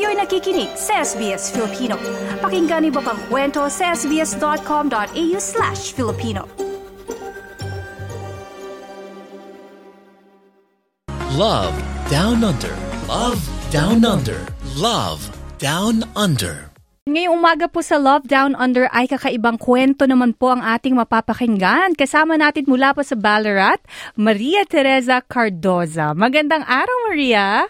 Kayo'y nakikinig sa SBS Filipino. Pakinggan niyo pa ang kwento sa sbs.com.au slash Filipino. Love Down Under. Love Down Under. Love Down Under. Ngayong umaga po sa Love Down Under ay kakaibang kwento naman po ang ating mapapakinggan. Kasama natin mula po sa Ballarat, Maria Teresa Cardoza. Magandang araw, Maria!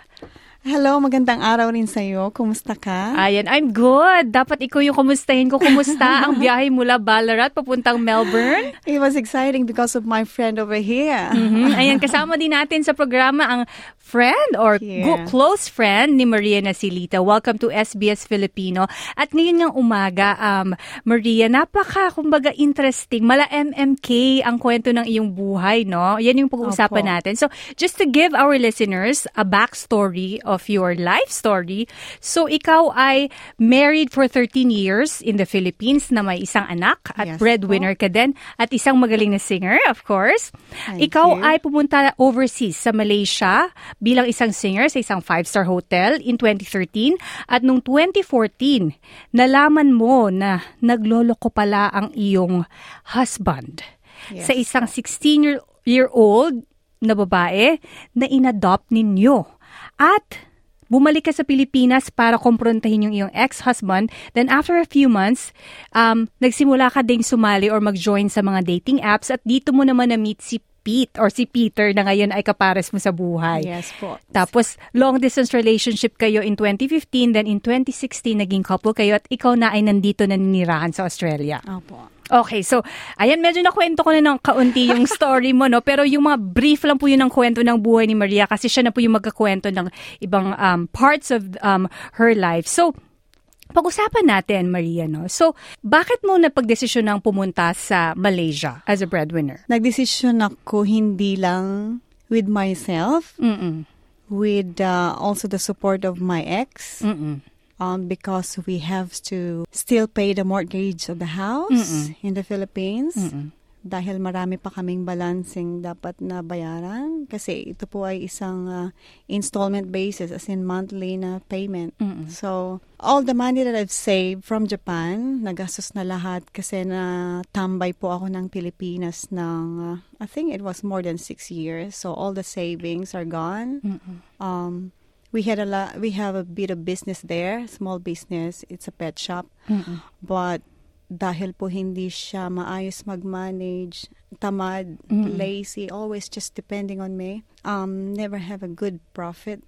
Hello, magandang araw rin sa iyo. Kumusta ka? Ayan, I'm good. Dapat ikaw yung kumustahin ko. Kumusta ang biyahe mula Ballarat papuntang Melbourne? It was exciting because of my friend over here. Mhm. Ayan, kasama din natin sa programa ang friend or Yeah. go- close friend ni Maria Nasilita. Welcome to SBS Filipino. At ngayon ng umaga, um, Maria, napaka, kumbaga, interesting. Mala MMK ang kwento ng iyong buhay, no? Yan yung pag-uusapan Opo. natin. So, just to give our listeners a backstory of your life story. So, ikaw ay married for 13 years in the Philippines na may isang anak at Yes breadwinner ka din at isang magaling na singer, of course. Thank ikaw you. ay pumunta overseas sa Malaysia bilang isang singer sa isang five-star hotel in 2013 at nung 2014, nalaman mo na nagloloko pala ang iyong husband Yes sa isang 16-year-old na babae na inadopt ninyo. At bumalik ka sa Pilipinas para komprontahin yung iyong ex-husband. Then after a few months, um, nagsimula ka ding sumali or mag-join sa mga dating apps at dito mo naman na-meet si Pete or si Peter na ngayon ay kapares mo sa buhay. Yes po. Tapos, long distance relationship kayo in 2015, then in 2016, naging couple kayo at ikaw na ay nandito na ninirahan sa Australia. Opo. Okay, so, ayan, medyo nakwento ko na ng kaunti yung story mo, no? Pero yung mga brief lang po yun ng kwento ng buhay ni Maria kasi siya na po yung magkakwento ng ibang um, parts of um, her life. So, pag-usapan natin, Maria, no? So, bakit mo napagdesisyon ng pumunta sa Malaysia as a breadwinner? Nagdesisyon ako hindi lang with myself, Mm-mm. with uh, also the support of my ex. Mm-mm. Um, because we have to still pay the mortgage of the house in the Philippines. Dahil marami pa kaming balancing dapat na bayaran. Kasi ito po ay isang uh, installment basis, as in monthly na payment. So, all the money that I've saved from Japan, nagastos na lahat kasi na tambay po ako ng Pilipinas ng, uh, I think it was more than six years. So, all the savings are gone. Um, we had a lot, we have a bit of business there, small business. It's a pet shop. But dahil po hindi siya maayos mag-manage, tamad, lazy, always just depending on me, um, never have a good profit.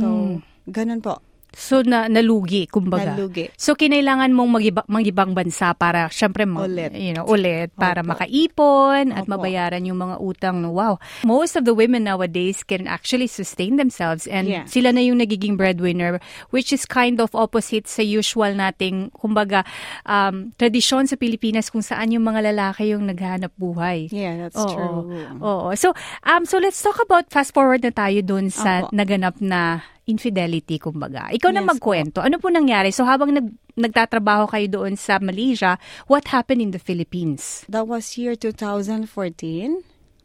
So, ganun po. So, na, nalugi, kumbaga. Nalugi. So, kinailangan mong magiba, magibang bansa para, syempre, ma- Ulit. You know, ulit, para Opo. makaipon at Opo. mabayaran yung mga utang. Wow. Most of the women nowadays can actually sustain themselves and Yeah. sila na yung nagiging breadwinner, which is kind of opposite sa usual nating, kumbaga, um, tradisyon sa Pilipinas kung saan yung mga lalaki yung naghahanap buhay. Yeah, that's Oo. true. Oo. So, um, so let's talk about, fast forward na tayo dun sa Opo. naganap na infidelity, kumbaga. Ikaw na Yes magkwento. Ano po nangyari? So, habang nag, nagtatrabaho kayo doon sa Malaysia, what happened in the Philippines? That was year 2014.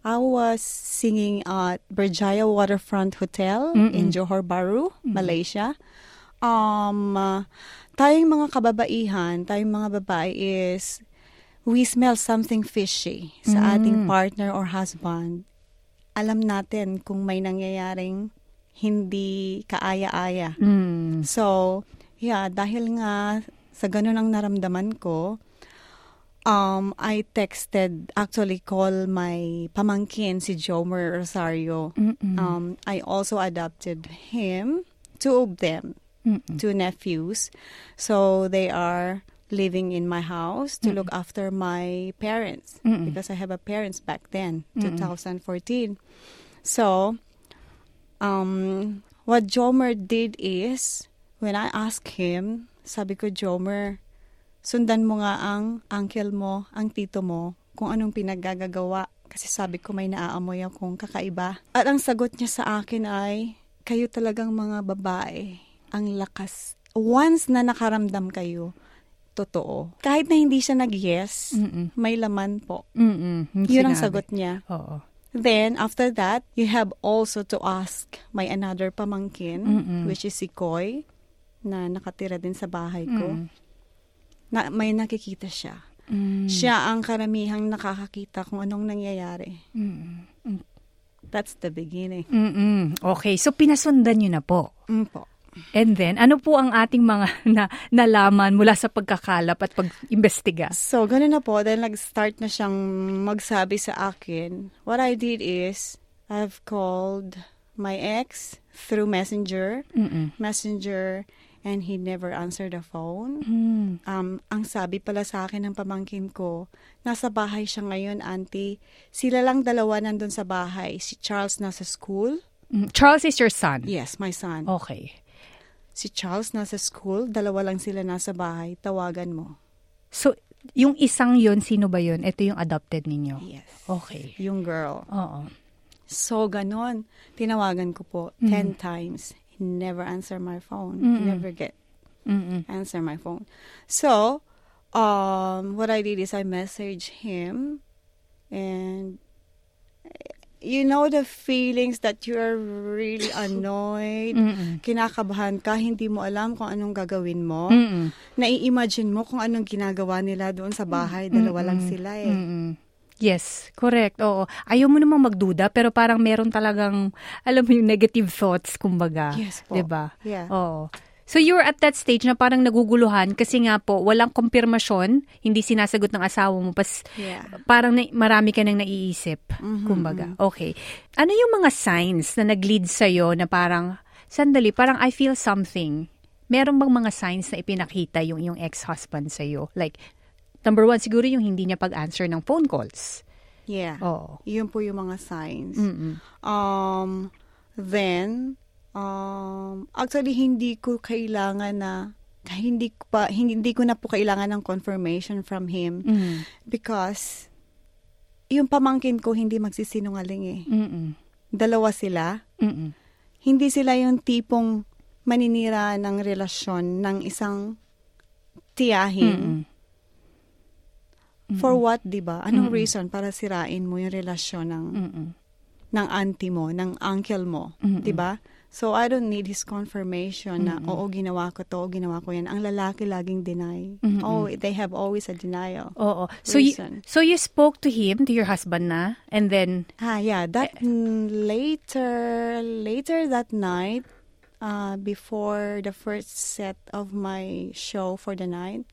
I was singing at Berjaya Waterfront Hotel in Johor Bahru, Malaysia. Um, uh, tayong mga kababaihan, tayong mga babae is we smell something fishy sa ating partner or husband. Alam natin kung may nangyayaring hindi kaaya-aya. Hmm. So, yeah, dahil nga sa ganun ang naramdaman ko, um, I texted, actually call my pamangkin, si Jomer Rosario. Um, I also adopted him, two of them, two nephews. So, they are living in my house to look after my parents because I have a parents back then, 2014. So, um, what Jomer did is, when I asked him, sabi ko, Jomer, sundan mo nga ang uncle mo, ang tito mo, kung anong pinaggagawa. Kasi sabi ko may naaamoy akong kakaiba. At ang sagot niya sa akin ay, kayo talagang mga babae, ang lakas. Once na nakaramdam kayo, totoo. Kahit na hindi siya nag-yes, may laman po. Mm-mm. Yun ang Sinabi. sagot niya. Oo. Then, after that, you have also to ask my another pamangkin, which is si Koy. na nakatira din sa bahay ko. Mm. Na, may nakikita siya. Mm. Siya ang karamihang nakakakita kung anong nangyayari. Mm. That's the beginning. Mm-mm. Okay, so pinasundan niyo na po. Mm po. And then, ano po ang ating mga na, nalaman mula sa pagkakalap at pag-imbestiga? So, ganun na po. Then, nag-start na siyang magsabi sa akin. What I did is, I've called my ex through Messenger. Mm-mm. Messenger, and he never answered the phone. Mm. Um, ang sabi pala sa akin ng pamangkin ko, nasa bahay siya ngayon, auntie. Sila lang dalawa nandun sa bahay. Si Charles nasa school. Mm. Charles is your son? Yes, my son. Okay. Si Charles nasa school. Dalawa lang sila nasa bahay. Tawagan mo. So, yung isang yon sino ba yun? Ito yung adopted ninyo? Yes. Okay. Yung girl. Oo. So, ganon. Tinawagan ko po Mm. 10 times. He never answer my phone. He Mm-mm. never get Mm-mm. answer my phone. So, um, what I did is I messaged him, and you know the feelings that you are really annoyed, Mm-mm. kinakabahan ka, hindi mo alam kung anong gagawin mo. Mm-mm. Nai-imagine mo kung anong ginagawa nila doon sa bahay. Dalawa lang Mm-mm. sila eh. Mm-mm. Yes, correct. Oo. Ayaw mo namang magduda, pero parang meron talagang, alam mo yung negative thoughts, kumbaga. Yes po. 'Di ba? Yeah. Oo. So you were at that stage na parang naguguluhan kasi nga po, walang kumpirmasyon, hindi sinasagot ng asawa mo, pas Yeah. parang na, marami ka nang naiisip, Mhm. kumbaga. Okay. Ano yung mga signs na nag-lead sa'yo na parang, sandali, parang I feel something. Meron bang mga signs na ipinakita yung, yung ex-husband sa'yo? Like, number one, siguro yung hindi niya pag-answer ng phone calls. Yeah. Oo. Yun po yung mga signs. Mm-mm. Um, then, um, actually, hindi ko kailangan na, hindi ko pa, hindi ko na po kailangan ng confirmation from him Mm. because yung pamangkin ko hindi magsisinungaling eh. Mm-mm. Dalawa sila. Mm-mm. Hindi sila yung tipong maninira ng relasyon ng isang tiyahin. Mm-mm. For what, di ba? Anong Mm-mm. reason para sirain mo yung relasyon ng Mm-mm. ng auntie mo, ng uncle mo. 'di ba? So I don't need his confirmation na Mm-mm. oo ginawa ko to, ginawa ko 'yan. Ang lalaki laging deny. Mm-mm. Oh, they have always a denial. Oo. So, you, so you spoke to him, to your husband na, and then, Ah, yeah, that mm, later later that night uh before the first set of my show for the night,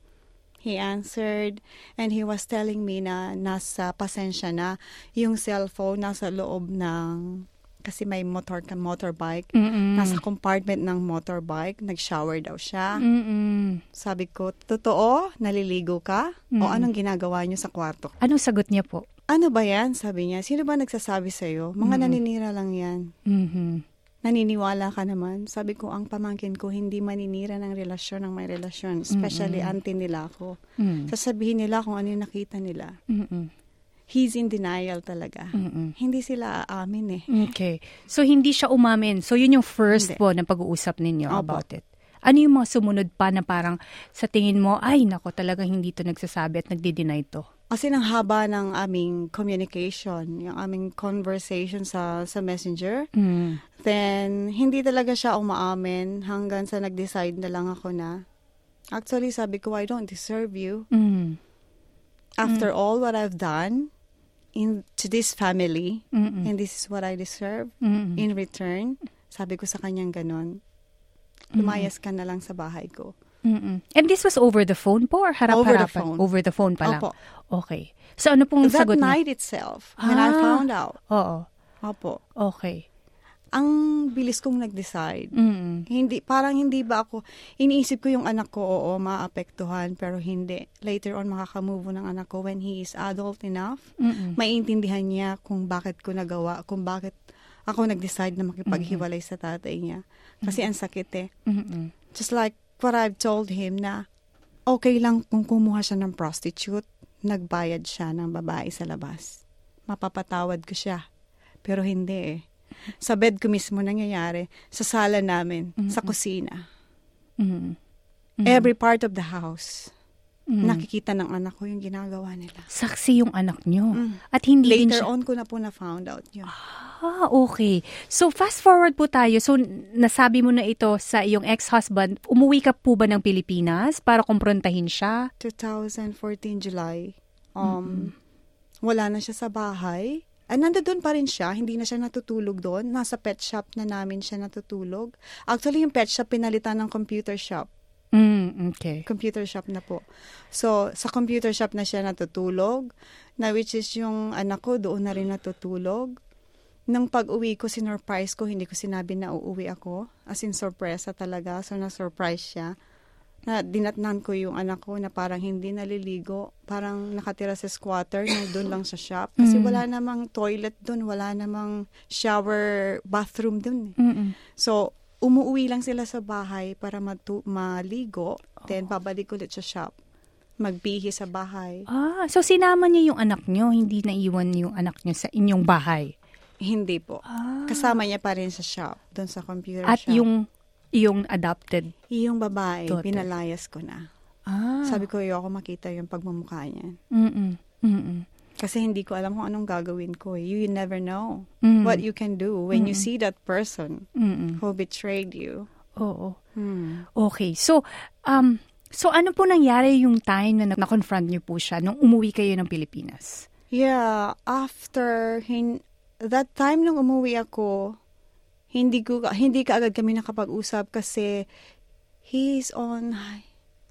he answered and he was telling me na nasa pasensya na yung cellphone nasa loob ng kasi may motor motorbike Mm-mm. nasa compartment ng motorbike, nag-shower daw siya. Mm-mm. Sabi ko, totoo? Naliligo ka? O Mm. anong ginagawa niyo sa kwarto? Anong sagot niya po? Ano ba yan? Sabi niya, sino ba nagsasabi sa'yo? Mga Mm. naninira lang yan. Mhm. Naniniwala ka naman. Sabi ko, ang pamangkin ko hindi maninira ng relasyon ng may relasyon. Especially Mm-mm. auntie nila ako. Mm. Sasabihin nila kung ano yung nakita nila. Mm-mm. He's in denial talaga. Mm-mm. Hindi sila aamin eh. Okay. So, hindi siya umamin. So, yun yung first Hindi. po na pag-uusap ninyo Opo. about it. Ano yung mga sumunod pa na parang sa tingin mo, ay, nako, talagang hindi to nagsasabi at nagdi-deny to? Kasi nang haba ng aming communication, yung aming conversation sa sa messenger, Mm. then hindi talaga siya umaamin hanggang sa nag-decide na lang ako na, actually sabi ko, I don't deserve you. Mm. After all what I've done in to this family, Mm-mm. and this is what I deserve Mm-mm. in return, sabi ko sa kanyang ganon, lumayas ka na lang sa bahay ko. Mm-mm. And this was over the phone po or harap-harapan? Over the phone. Over the phone pa lang? Opo. Okay. So, ano pong That sagot niya? night itself, when I Ah. found out, Oo. opo, Okay. Ang bilis kong nag-decide. Mm-mm. Hindi, parang hindi ba ako, iniisip ko yung anak ko, oo, maapektuhan, pero hindi. Later on, makakamove on ng anak ko when he is adult enough. Mm-mm. Maiintindihan niya kung bakit ko nagawa, kung bakit ako nag-decide na makipaghiwalay sa tatay niya. Kasi ang sakit eh. Mm-mm. Just like what I've told him na okay lang kung kumuha siya ng prostitute, nagbayad siya ng babae sa labas. Mapapatawad ko siya. Pero hindi eh. Sa bed ko mismo nangyayari, sa sala namin, sa kusina. Mm-mm. Every part of the house. nakikita ng anak ko yung ginagawa nila. Saksi yung anak nyo. At hindi din Later siya... on ko na po na-found out yun. Ah, okay. So, fast forward po tayo. So, nasabi mo na ito sa iyong ex-husband. Umuwi ka po ba ng Pilipinas para kumprontahin siya? 2014 July, um, wala na siya sa bahay. Ah, nandoon pa rin siya, hindi na siya natutulog doon. Nasa pet shop na namin siya natutulog. Actually, yung pet shop pinalitan ng computer shop. Mm, okay. Computer shop na po. So, sa computer shop na siya natutulog, na which is yung anak ko doon na rin natutulog. Nang pag-uwi ko, sinurprise ko, hindi ko sinabi na uuwi ako. As in, sorpresa talaga. So, na-surprise siya. Na dinatnan ko yung anak ko na parang hindi naliligo. Parang nakatira sa squatter na doon lang sa shop. Kasi wala namang toilet doon, wala namang shower, bathroom doon. eh. Mm-mm. So, umuwi lang sila sa bahay para matu- maligo. Then, babalik ulit sa shop. Magbihi sa bahay. Ah, so sinama niya yung anak nyo, hindi naiwan yung anak nyo sa inyong bahay. Hindi po. Kasama niya pa rin sa shop, doon sa computer At shop. yung yung adopted. yung babae, Daughter. pinalayas ko na. Ah. Sabi ko, ayoko makita yung pagmumukha niya. Mm-mm. Mm-mm. Kasi hindi ko alam kung anong gagawin ko. eh. You never know Mm. what you can do when you see that person Mm-mm. who betrayed you. Oo. Hmm. Okay. So, um, so ano po nangyari yung time na na-confront niyo po siya nung umuwi kayo ng Pilipinas? Yeah, after hin- that time nung umuwi ako, hindi ko hindi ka agad kami nakapag-usap kasi he's on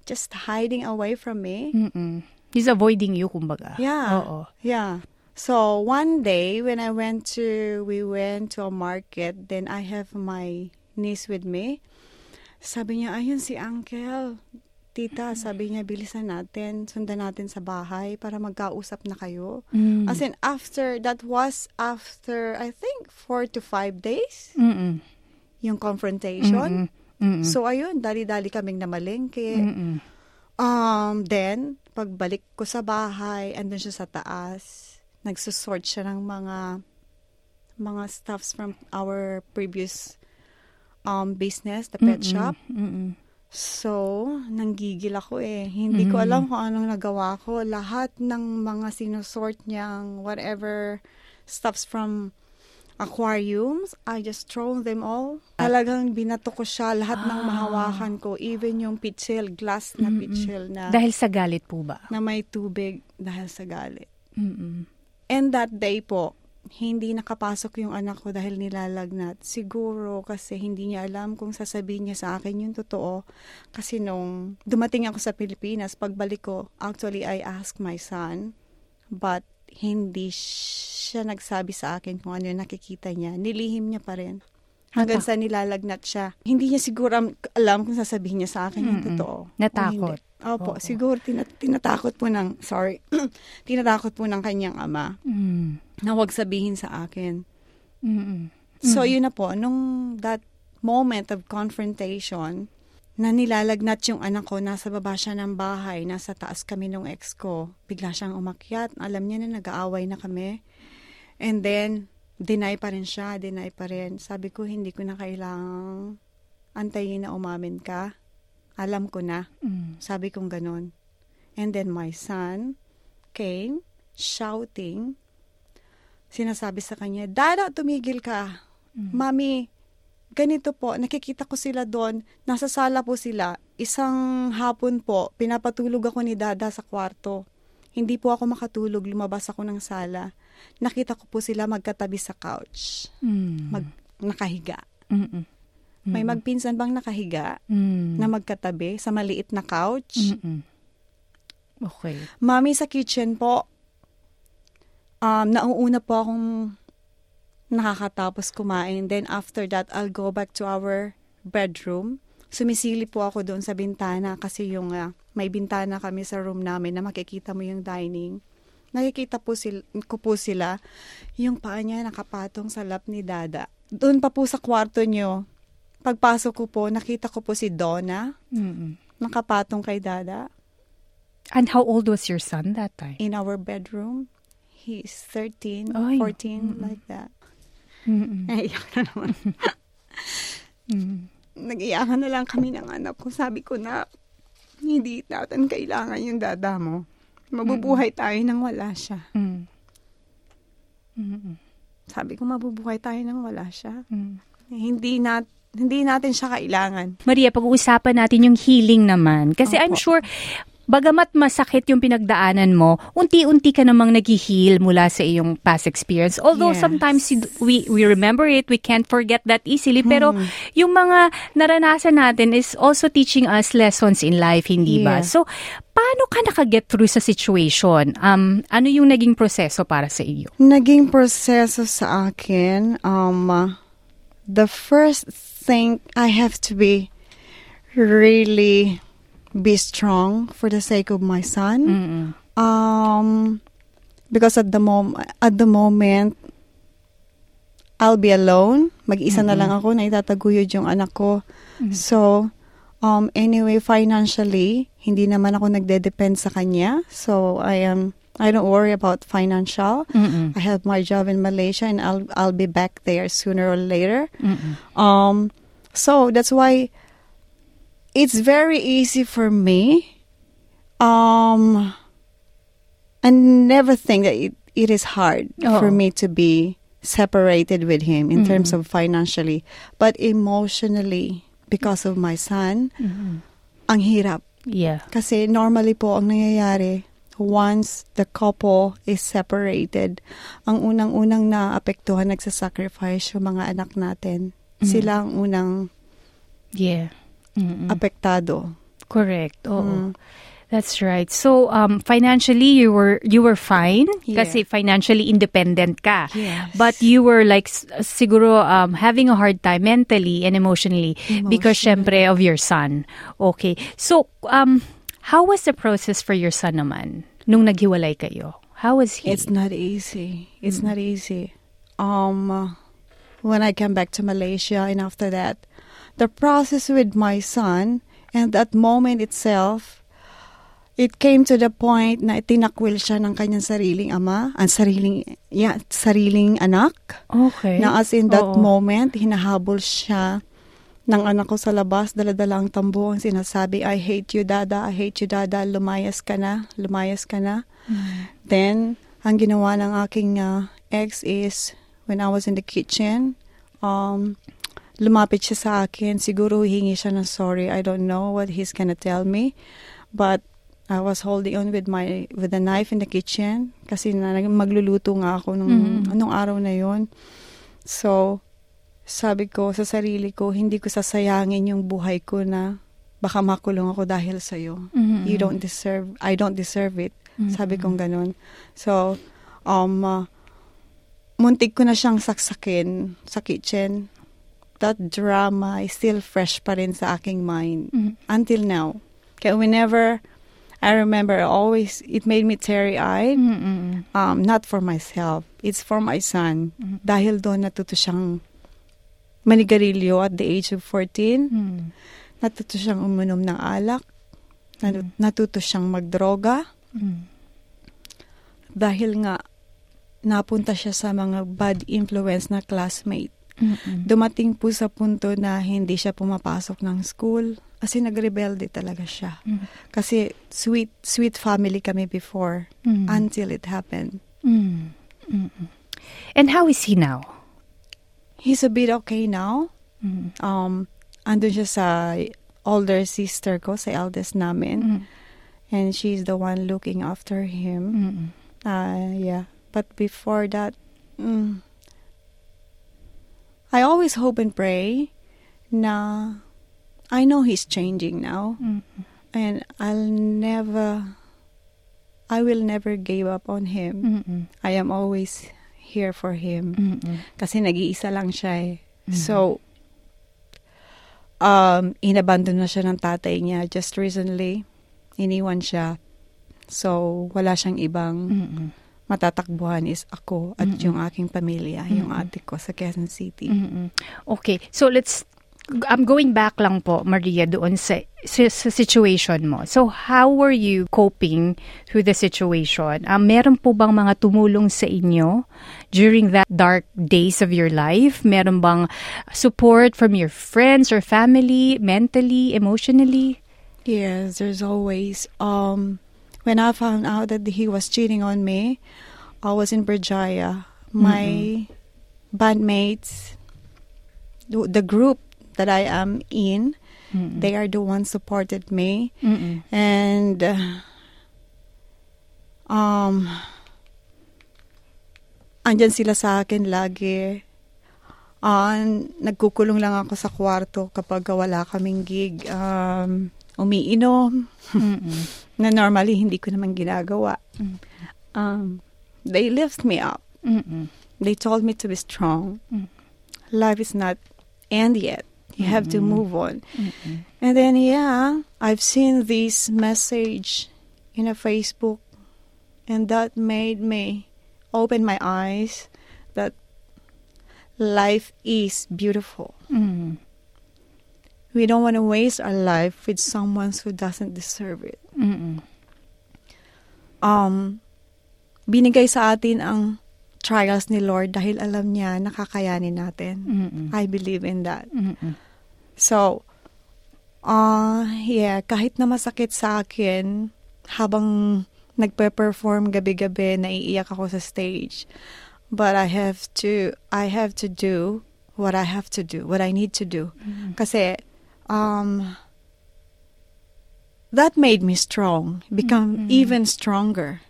just hiding away from me. Mm-mm. He's avoiding you, kumbaga. Yeah. Oo. Yeah. So one day when I went to we went to a market, then I have my niece with me. Sabi niya, ayun si Uncle. Tita, sabi niya, bilisan natin, sundan natin sa bahay para magkausap na kayo. Mm. As in, after, that was after, I think, four to five days, Mm-mm. yung confrontation. Mm-mm. So, ayun, dali-dali kaming namalengke. Mm-mm. Um, then, pagbalik ko sa bahay, andun siya sa taas. Nagsusort siya ng mga mga stuffs from our previous um business, the pet shop. Mm-mm. So, nanggigil ako eh. Hindi ko alam kung anong nagawa ko. Lahat ng mga sinusort niyang whatever stuffs from aquariums, I just throw them all. Talagang binato ko siya, lahat ng mahawakan ko, even yung pitchel, glass na pitchel na, Dahil sa galit po ba? na may tubig dahil sa galit. Mm-mm. And that day po, hindi nakapasok yung anak ko dahil nilalagnat. Siguro kasi hindi niya alam kung sasabihin niya sa akin yung totoo. Kasi nung dumating ako sa Pilipinas, pagbalik ko, actually I asked my son, but hindi siya nagsabi sa akin kung ano yung nakikita niya. Nilihim niya pa rin. Hanggang sa nilalagnat siya. Hindi niya siguro am- alam kung sasabihin niya sa akin yung totoo. Natakot. Hindi. Opo, siguro tina- tinatakot po ng, sorry, tinatakot po ng kanyang ama Mm. na huwag sabihin sa akin. Mm-mm. So, yun na po, nung that moment of confrontation, na nilalagnat yung anak ko, nasa baba siya ng bahay, nasa taas kami nung ex ko, bigla siyang umakyat, alam niya na nag-aaway na kami. And then, deny pa rin siya, deny pa rin. Sabi ko, hindi ko na kailangang antayin na umamin ka. Alam ko na. Mm. Sabi kong ganun. And then my son came shouting. Sinasabi sa kanya, Dada, tumigil ka. Mami, ganito po, nakikita ko sila doon, nasa sala po sila. Isang hapon po, pinapatulog ako ni Dada sa kwarto. Hindi po ako makatulog, lumabas ako ng sala. Nakita ko po sila magkatabi sa couch. Mm. Mag, nakahiga. Mm-mm. May magpinsan bang nakahiga Mm. na magkatabi sa maliit na couch? Mm-mm. Okay. Mami, sa kitchen po, um, nauuna po akong nakakatapos kumain. Then after that, I'll go back to our bedroom. Sumisili po ako doon sa bintana kasi yung ah, may bintana kami sa room namin na makikita mo yung dining. Nakikita po sil- ko po sila, yung paa niya nakapatong sa lap ni Dada. Doon pa po sa kwarto niyo, pagpasok ko po, nakita ko po si Donna, Mm-mm. nakapatong kay Dada. And how old was your son that time? in our bedroom. He's 13, Ay, 14, like that. Mm-mm. Naiyak na naman. Mm. Nag-iyakan na lang kami ng anak ko. Sabi ko na, hindi natin kailangan yung dada mo. Mabubuhay tayo nang wala siya. Mm. Mm. Sabi ko, mabubuhay tayo nang wala siya. Mm. Hindi nat hindi natin siya kailangan. Maria, pag-uusapan natin yung healing naman. Kasi I'm Opo. sure, bagamat masakit yung pinagdaanan mo, unti-unti ka namang nag-heal mula sa iyong past experience. Although Yes. sometimes we we remember it, we can't forget that easily. Pero Hmm. yung mga naranasan natin is also teaching us lessons in life, hindi ba? Yeah. So, paano ka nakaget through sa situation? Um, ano yung naging proseso para sa iyo? Naging proseso sa akin, um, uh, the first thing I have to be really be strong for the sake of my son. Mm-mm. Um, because at the mom at the moment, I'll be alone. Mag-isa na lang ako na itataguyod yung anak ko. So, um, anyway, financially, hindi naman ako nagde-depend sa kanya. So, I am, I don't worry about financial. Mm-mm. I have my job in Malaysia and I'll, I'll be back there sooner or later. Um, so that's why it's very easy for me. Um, I never think that it, it is hard for me to be separated with him in terms of financially, but emotionally because of my son, Mhm. ang hirap. Yeah. Kasi normally po ang nangyayari, once the couple is separated, ang unang-unang naapektuhan, nagsasacrifice yung mga anak natin. Sila ang unang Yeah. Mm-mm. apektado. Correct. Oo. Mm. That's right. So, um, financially, you were you were fine Yeah. kasi financially independent ka. Yes. But you were like siguro um, having a hard time mentally and emotionally because syempre of your son. Okay. So, um, how was the process for your son naman nung naghiwalay kayo? How was he? It's not easy. It's not easy. Um, uh, when I came back to Malaysia and after that, the process with my son and that moment itself, it came to the point na tinakwil siya ng kanyang sariling ama, ang sariling, yeah, sariling anak. okay. Na as in that Oo. moment, hinahabol siya ng anak ko sa labas, daladala ang tambo, ang sinasabi, I hate you, dada, I hate you, dada, lumayas ka na, lumayas ka na. Then, ang ginawa ng aking uh, ex is, when I was in the kitchen, um, lumapit siya sa akin. Siguro hingi siya ng sorry. I don't know what he's gonna tell me. But, I was holding on with my with a knife in the kitchen kasi na, magluluto nga ako nung Mhm. anong araw na yon. So, sabi ko sa sarili ko, hindi ko sasayangin yung buhay ko na baka makulong ako dahil sa iyo. Mhm. You don't deserve I don't deserve it. Mhm. Sabi kong ganun. So, um, uh, muntik ko na siyang saksakin sa kitchen. That drama is still fresh pa rin sa aking mind Mhm. until now. Kaya whenever I remember, always, it made me teary-eyed. Mm-mm. Um, not for myself. It's for my son. Dahil doon natuto siyang manigarilyo at the age of 14. Mm. Natuto siyang uminom ng alak. Nat- Natuto siyang magdroga. Mm. Dahil nga, napunta siya sa mga bad influence na classmate. Mm-mm. Dumating po sa punto na hindi siya pumapasok ng school. Kasi nagrebelde talaga siya. Mm. Kasi sweet, sweet family kami before. Mm. Until it happened. Mm. And how is he now? He's a bit okay now. Mm. Um, andun siya sa older sister ko, sa eldest namin. Mm. And she's the one looking after him. Mm. Uh, yeah. But before that, mm, I always hope and pray na I know he's changing now. Mm. And I'll never, I will never give up on him. Mm. I am always here for him. Mm. Kasi nag-iisa lang siya eh. So, um, inabandon na siya ng tatay niya just recently. Iniwan siya. So, wala siyang ibang Mm. matatakbuhan is ako at Mm-mm. yung aking pamilya, yung Mm-mm. ate ko sa Quezon City. Mm-mm. Okay. So let's I'm going back lang po, Maria, doon sa, sa, sa situation mo. So, how were you coping through the situation? Um, meron po bang mga tumulong sa inyo during that dark days of your life? Meron bang support from your friends or family, mentally, emotionally? Yes, there's always. Um, when I found out that he was cheating on me, I was in Berjaya. My bandmates, the, the group that I am in, Mm-mm. they are the ones supported me, Mm-mm. and uh, um, andyan sila sa akin lagi. Ah, nagkukulong lang ako sa kwarto kapag wala kaming gig. Um, umiinom Mm-mm. na normally hindi ko naman ginagawa. Um, they lift me up. Mm-mm. They told me to be strong. Mm. Life is not end yet. You have to move on. Mm-mm. And then yeah, I've seen this message in a Facebook and that made me open my eyes that life is beautiful. Mm. We don't want to waste our life with someone who doesn't deserve it. Mm-mm. um, binigay sa atin ang trials ni Lord dahil alam niya nakakayanin natin. Mm-mm. I believe in that. Mm-mm. So, uh, yeah, kahit na masakit sa akin, habang nagpe-perform gabi-gabi, naiiyak ako sa stage. But I have to, I have to do what I have to do, what I need to do. Kasi, um, that made me strong, become even stronger.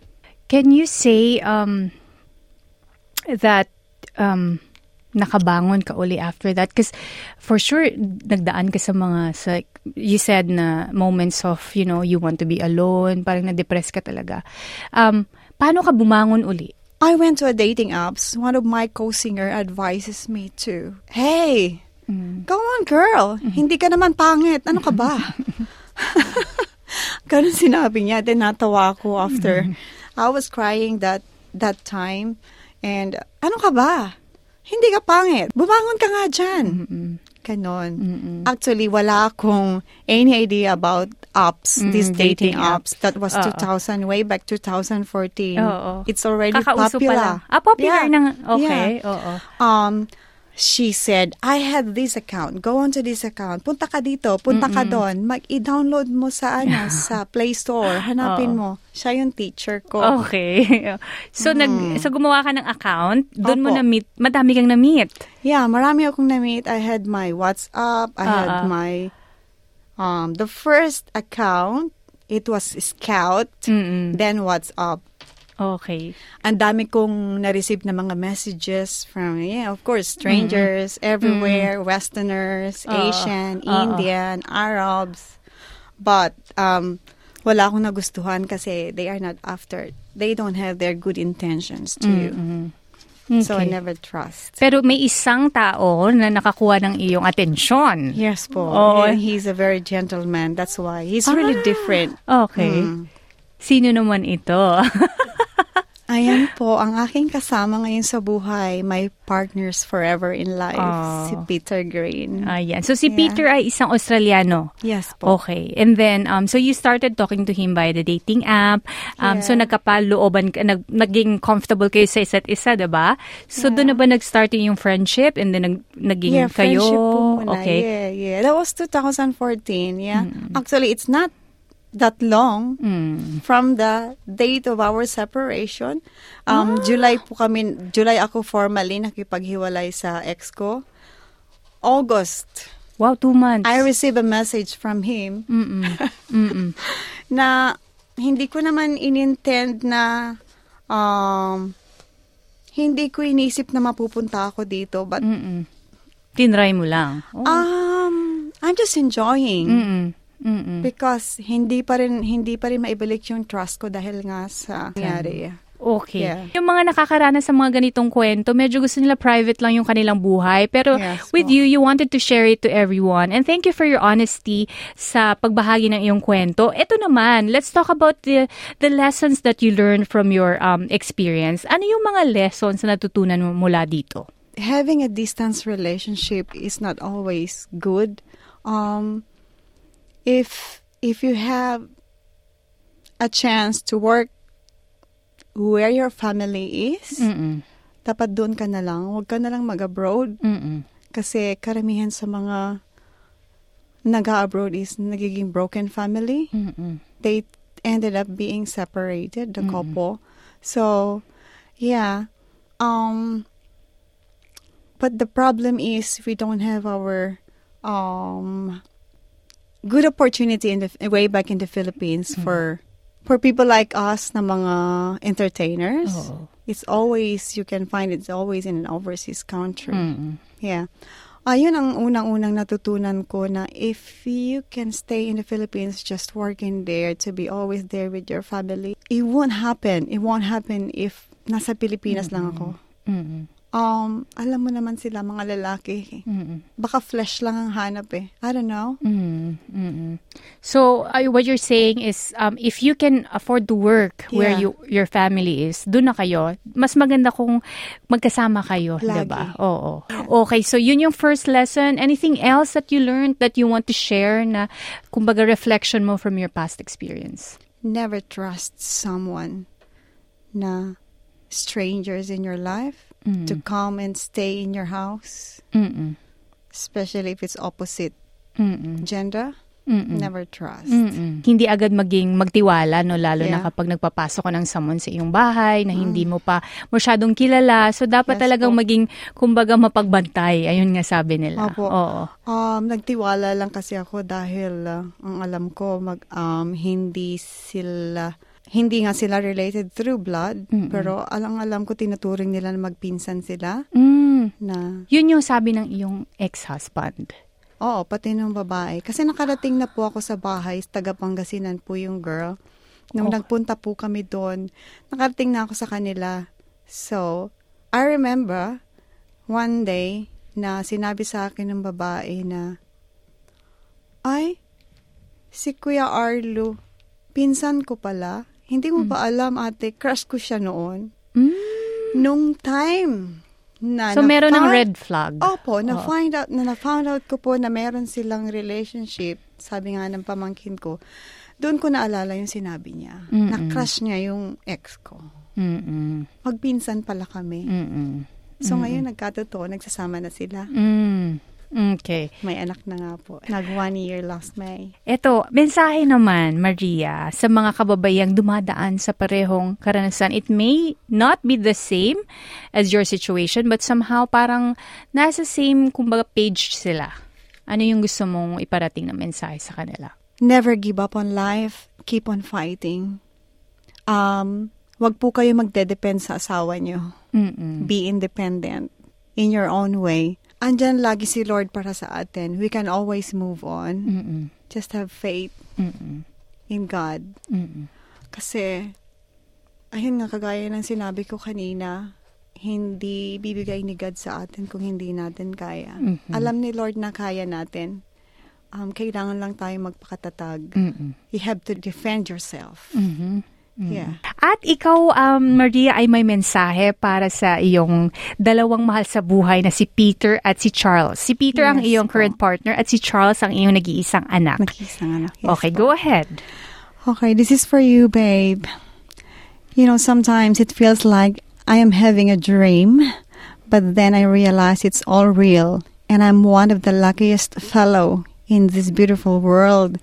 Can you say um, that um, nakabangon ka uli after that? Because for sure, nagdaan ka sa mga, sa, you said na moments of, you know, you want to be alone, parang na-depress ka talaga. Um, paano ka bumangon uli? I went to a dating apps. One of my co-singer advises me to, Hey, go on girl. Hindi ka naman pangit. Ano ka ba? Ganun sinabi niya. Then natawa ako after. I was crying that that time. And ano ka ba? Hindi ka pangit. Bumangon ka nga dyan. Ganon. Actually, wala akong any idea about apps, Mm, these dating, dating apps. That was Oo. 2000, way back 2014. Oo. It's already Kakauso pa lang. popular. Ah, popular Yeah. nga. Okay, Yeah. oo. Um, she said, I have this account. Go on to this account. Punta ka dito. Punta ka doon. Mag i-download mo sa ano, sa Play Store. Hanapin mo. Siya yung teacher ko. Okay. So, nag, so gumawa ka ng account, doon mo Opo. na-meet, madami kang na-meet. Yeah, marami akong na-meet. I had my WhatsApp. I had Ah, ah. my, um, the first account, it was Scout. Mm-mm. Then WhatsApp. Okay. Ang dami kong na-receive na mga messages from, yeah, of course, strangers everywhere, Westerners, Oo. Asian, Oo. Indian, Arabs. But, um, wala akong nagustuhan kasi they are not after, they don't have their good intentions to you. So I Okay. never trust. Pero may isang tao na nakakuha ng iyong atensyon. Yes po. Oo. And he's a very gentleman. That's why. He's really Ah. different. Okay. Mm. Sino naman ito? Ayan po, ang aking kasama ngayon sa buhay, my partners forever in life, Oh. si Peter Green. Ayan. So si Yeah. Peter ay isang Australiano. yes po. Okay. And then, um, so you started talking to him by the dating app. Um, So Yeah. nagkapalooban, ka- nag, naging comfortable kayo sa isa't isa, diba? So doon na ba nag-start yung friendship and then nag, naging Yeah, kayo? friendship po muna. Okay. Yeah, yeah. That was 2014, yeah. Actually, it's not that long Mm. from the date of our separation. Um, Ah. July po kami, July ako formally nakipaghiwalay sa ex ko. August, Wow, two months. I received a message from him Mm-mm. Mm-mm. na hindi ko naman inintend na um, hindi ko inisip na mapupunta ako dito but Mm-mm. Tinry mo lang. Oh. um I'm just enjoying Mm-mm. Mm-mm. because hindi pa rin hindi pa rin maibalik yung trust ko dahil nga sa nangyari. Okay. Yeah. Yung mga nakakaranas sa mga ganitong kwento, medyo gusto nila private lang yung kanilang buhay. Pero Yes with po. you, you wanted to share it to everyone. And thank you for your honesty sa pagbahagi ng iyong kwento. Ito naman, let's talk about the the lessons that you learned from your um, experience. Ano yung mga lessons na natutunan mo mula dito? Having a distance relationship is not always good. Um if if you have a chance to work where your family is, Mm-mm. dapat doon ka na lang. Huwag ka na lang mag-abroad Mm-mm. kasi karamihan sa mga nag-abroad is nagiging broken family. Mm-mm. They ended up being separated, the couple. So, yeah. Um, but the problem is we don't have our um, good opportunity in the way back in the Philippines for for people like us na mga entertainers. Oo. It's always you can find it's always in an overseas country. Mm-mm. Yeah. Ayun ang unang-unang natutunan ko na if you can stay in the Philippines just working there to be always there with your family, it won't happen. It won't happen if nasa Pilipinas lang ako. Mm-mm. Um, alam mo naman sila mga lalaki. Mm-mm. Baka flesh lang ang hanap eh. I don't know. Mm, mm-mm. So uh, what you're saying is um, if you can afford to work where Yeah. you your family is, doon na kayo. Mas maganda kung magkasama kayo. 'di ba? Oo. Okay, so yun yung first lesson. Anything else that you learned that you want to share na kumbaga reflection mo from your past experience? Never trust someone na strangers in your life Mm. to come and stay in your house, Mm-mm. especially if it's opposite Mm-mm. gender. Mm-mm. Never trust. Mm-mm. Hindi agad maging magtiwala, no? Lalo na Yeah. kapag nagpapasok ka ng someone sa iyong bahay na hindi mo pa masyadong kilala. So, dapat Yes talagang po. maging, kumbaga, mapagbantay. Ayun nga sabi nila. Opo. Oo. Um, nagtiwala lang kasi ako dahil uh, ang alam ko mag um, hindi sila hindi nga sila related through blood, Mm-mm. pero alang alam ko tinuturing nila na magpinsan sila Mm. na Yun yung sabi ng iyong ex-husband. oo, pati ng babae. Kasi nakarating na po ako sa bahay, taga Pangasinan po yung girl. Nung Oh. nagpunta po kami doon, nakarating na ako sa kanila. So, I remember one day na sinabi sa akin ng babae na, ay, si Kuya Arlo, pinsan ko pala. Hindi mo ba alam, ate, crush ko siya noon. Mm. Nung time na So, meron ng na-find- red flag. Opo, na Oo. find out na na-found out ko po na meron silang relationship, sabi nga ng pamangkin ko. Doon ko naalala yung sinabi niya. Mm-mm. Na-crush niya yung ex ko. Mm-mm. Magpinsan pala kami. Mm-mm. So ngayon nagkatotoo, nagsasama na sila. Mm. Okay. May anak na nga po. Nag one year last May. Ito, mensahe naman, Maria, sa mga kababayang dumadaan sa parehong karanasan. It may not be the same as your situation, but somehow parang nasa same, kumbaga, page sila. Ano yung gusto mong iparating na mensahe sa kanila? Never give up on life. Keep on fighting. Um, wag po kayo magdedepend sa asawa niyo. Mm-mm. Be independent in your own way. Andyan lagi si Lord para sa atin. We can always move on. Mm-mm. Just have faith Mm-mm. in God. Mm-mm. Kasi, ayun nga, kagaya ng sinabi ko kanina, hindi bibigay ni God sa atin kung hindi natin kaya. Mhm. Alam ni Lord na kaya natin. Um, kailangan lang tayo magpakatatag. Mm-mm. You have to defend yourself. Mhm. Yeah. At ikaw, um, Maria, ay may mensahe para sa iyong dalawang mahal sa buhay na si Peter at si Charles. Si Peter ang Yes iyong po. current partner at si Charles ang iyong nag-iisang anak. Nakisang anak. Yes okay, po. go ahead. Okay, this is for you, babe. You know, sometimes it feels like I am having a dream, but then I realize it's all real, and I'm one of the luckiest fellow in this beautiful world.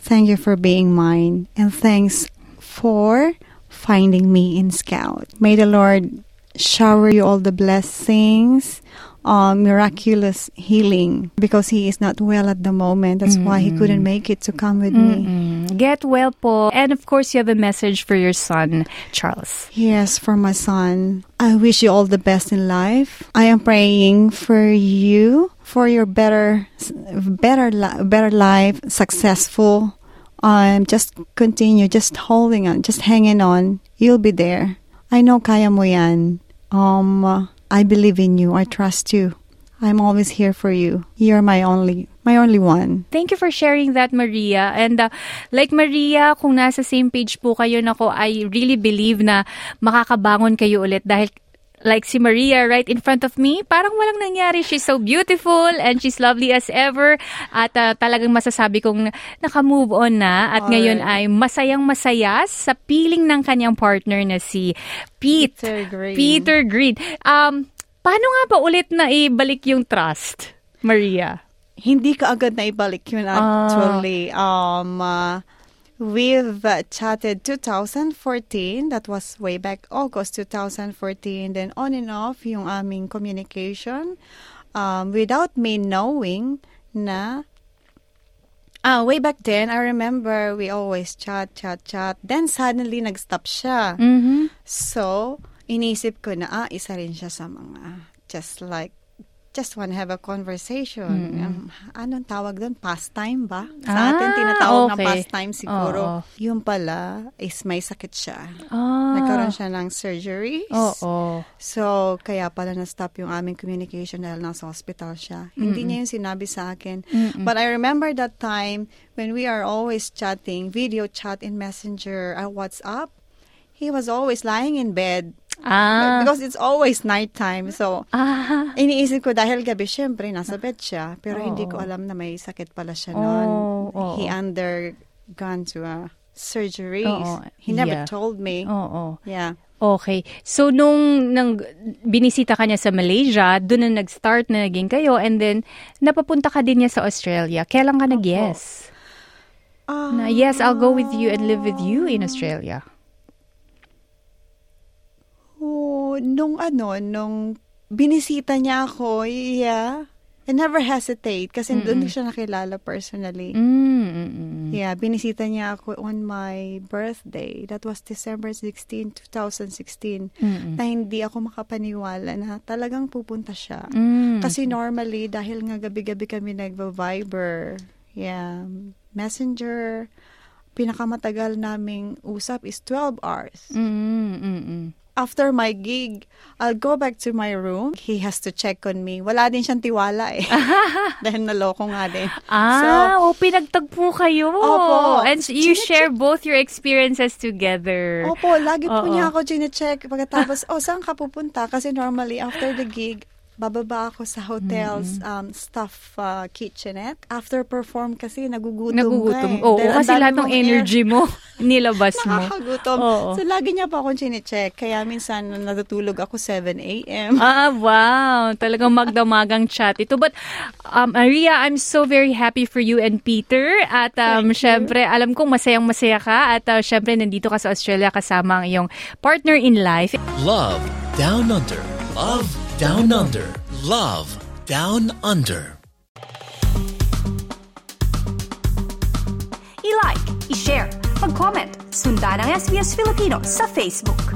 Thank you for being mine, and thanks for finding me in Scout. May the Lord shower you all the blessings, uh, miraculous healing, because he is not well at the moment. That's why he couldn't make it to come with me. Mm, Get well Paul. And of course, you have a message for your son, Charles. Yes, for my son. I wish you all the best in life. I am praying for you for your better better better life, successful. Um just continue, just holding on, just hanging on. You'll be there. I know kaya mo yan. Um I believe in you. I trust you. I'm always here for you. You're my only my only one. Thank you for sharing that, Maria. And uh, like Maria, kung nasa same page po kayo, nako, I really believe na makakabangon kayo ulit dahil like si Maria right in front of me, parang walang nangyari. She's so beautiful and she's lovely as ever. At uh, talagang masasabi kong naka-move on na at ngayon ay masayang masaya sa piling ng kanyang partner na si Pete. Peter Green. Peter Green. Um, paano nga ba ulit na ibalik yung trust, Maria? hindi ka agad na ibalik yun Ah. actually. Um, uh, we've uh, chatted 2014. That was way back August 2014. Then on and off yung aming communication um, without me knowing na Ah, way back then, I remember we always chat, chat, chat. Then suddenly, nag-stop siya. Mhm. So, inisip ko na, ah, isa rin siya sa mga, just like, just want to have a conversation. Um, anong tawag doon? Pastime ba? Sa Ah, atin, tinatawag okay. na pastime siguro. Oo. Yung pala, is may sakit siya. Ah. Nagkaroon siya ng surgeries. Oo. So, kaya pala na-stop yung aming communication dahil nasa hospital siya. Hindi niya yung sinabi sa akin. But I remember that time when we are always chatting, video chat in Messenger or WhatsApp, he was always lying in bed. Ah. Because it's always nighttime. So, ah. iniisip ko dahil gabi, syempre, nasa bed siya. Pero hindi ko alam na may sakit pala siya Oo, noon. oo. He undergone to a surgery. Oo, He never yeah. told me. Oo. Yeah. Okay. So, nung nang binisita ka niya sa Malaysia, doon na nag-start na naging kayo, and then, napapunta ka din niya sa Australia. Kailan ka nag-yes? Na, yes, I'll go with you and live with you in Australia. Oh, nung ano, nung binisita niya ako, yeah, I never hesitate kasi doon siya nakilala personally. Mm, mm, mm. Yeah, binisita niya ako on my birthday. That was December 16, 2016. Mm-mm. Na hindi ako makapaniwala na talagang pupunta siya. Mm. Kasi normally, dahil nga gabi-gabi kami nagva-Viber, yeah, messenger, pinakamatagal naming usap is 12 hours. Mm, mm, mm. After my gig, I'll go back to my room. He has to check on me. Wala din siyang tiwala eh. Dahil naloko nga din. Ah, oh, pinagtagpo kayo. Opo. And you Chinecheck- share both your experiences together. Opo, lagi po Oo. niya ako chinecheck. Pagkatapos, oh, saan ka pupunta? Kasi normally, after the gig, bababa ako sa hotel's um, staff uh, kitchenette. After perform kasi, nagugutom, Nagugutom. ka eh. Oo, kasi lahat ng air. energy mo, nilabas mo. Nakakagutom. Oo. So, lagi niya pa akong chinecheck. Kaya minsan, natutulog ako 7 a.m. Ah, wow. Talagang magdamagang chat ito. But, um, Maria, I'm so very happy for you and Peter. At, um, syempre, alam kong masayang-masaya ka. At, uh, syempre, nandito ka sa Australia kasama ang iyong partner in life. Love Down Under. Love Down Under. Love Down Under. I-like, i-share, mag-comment, sundan ang SBS Filipino sa Facebook.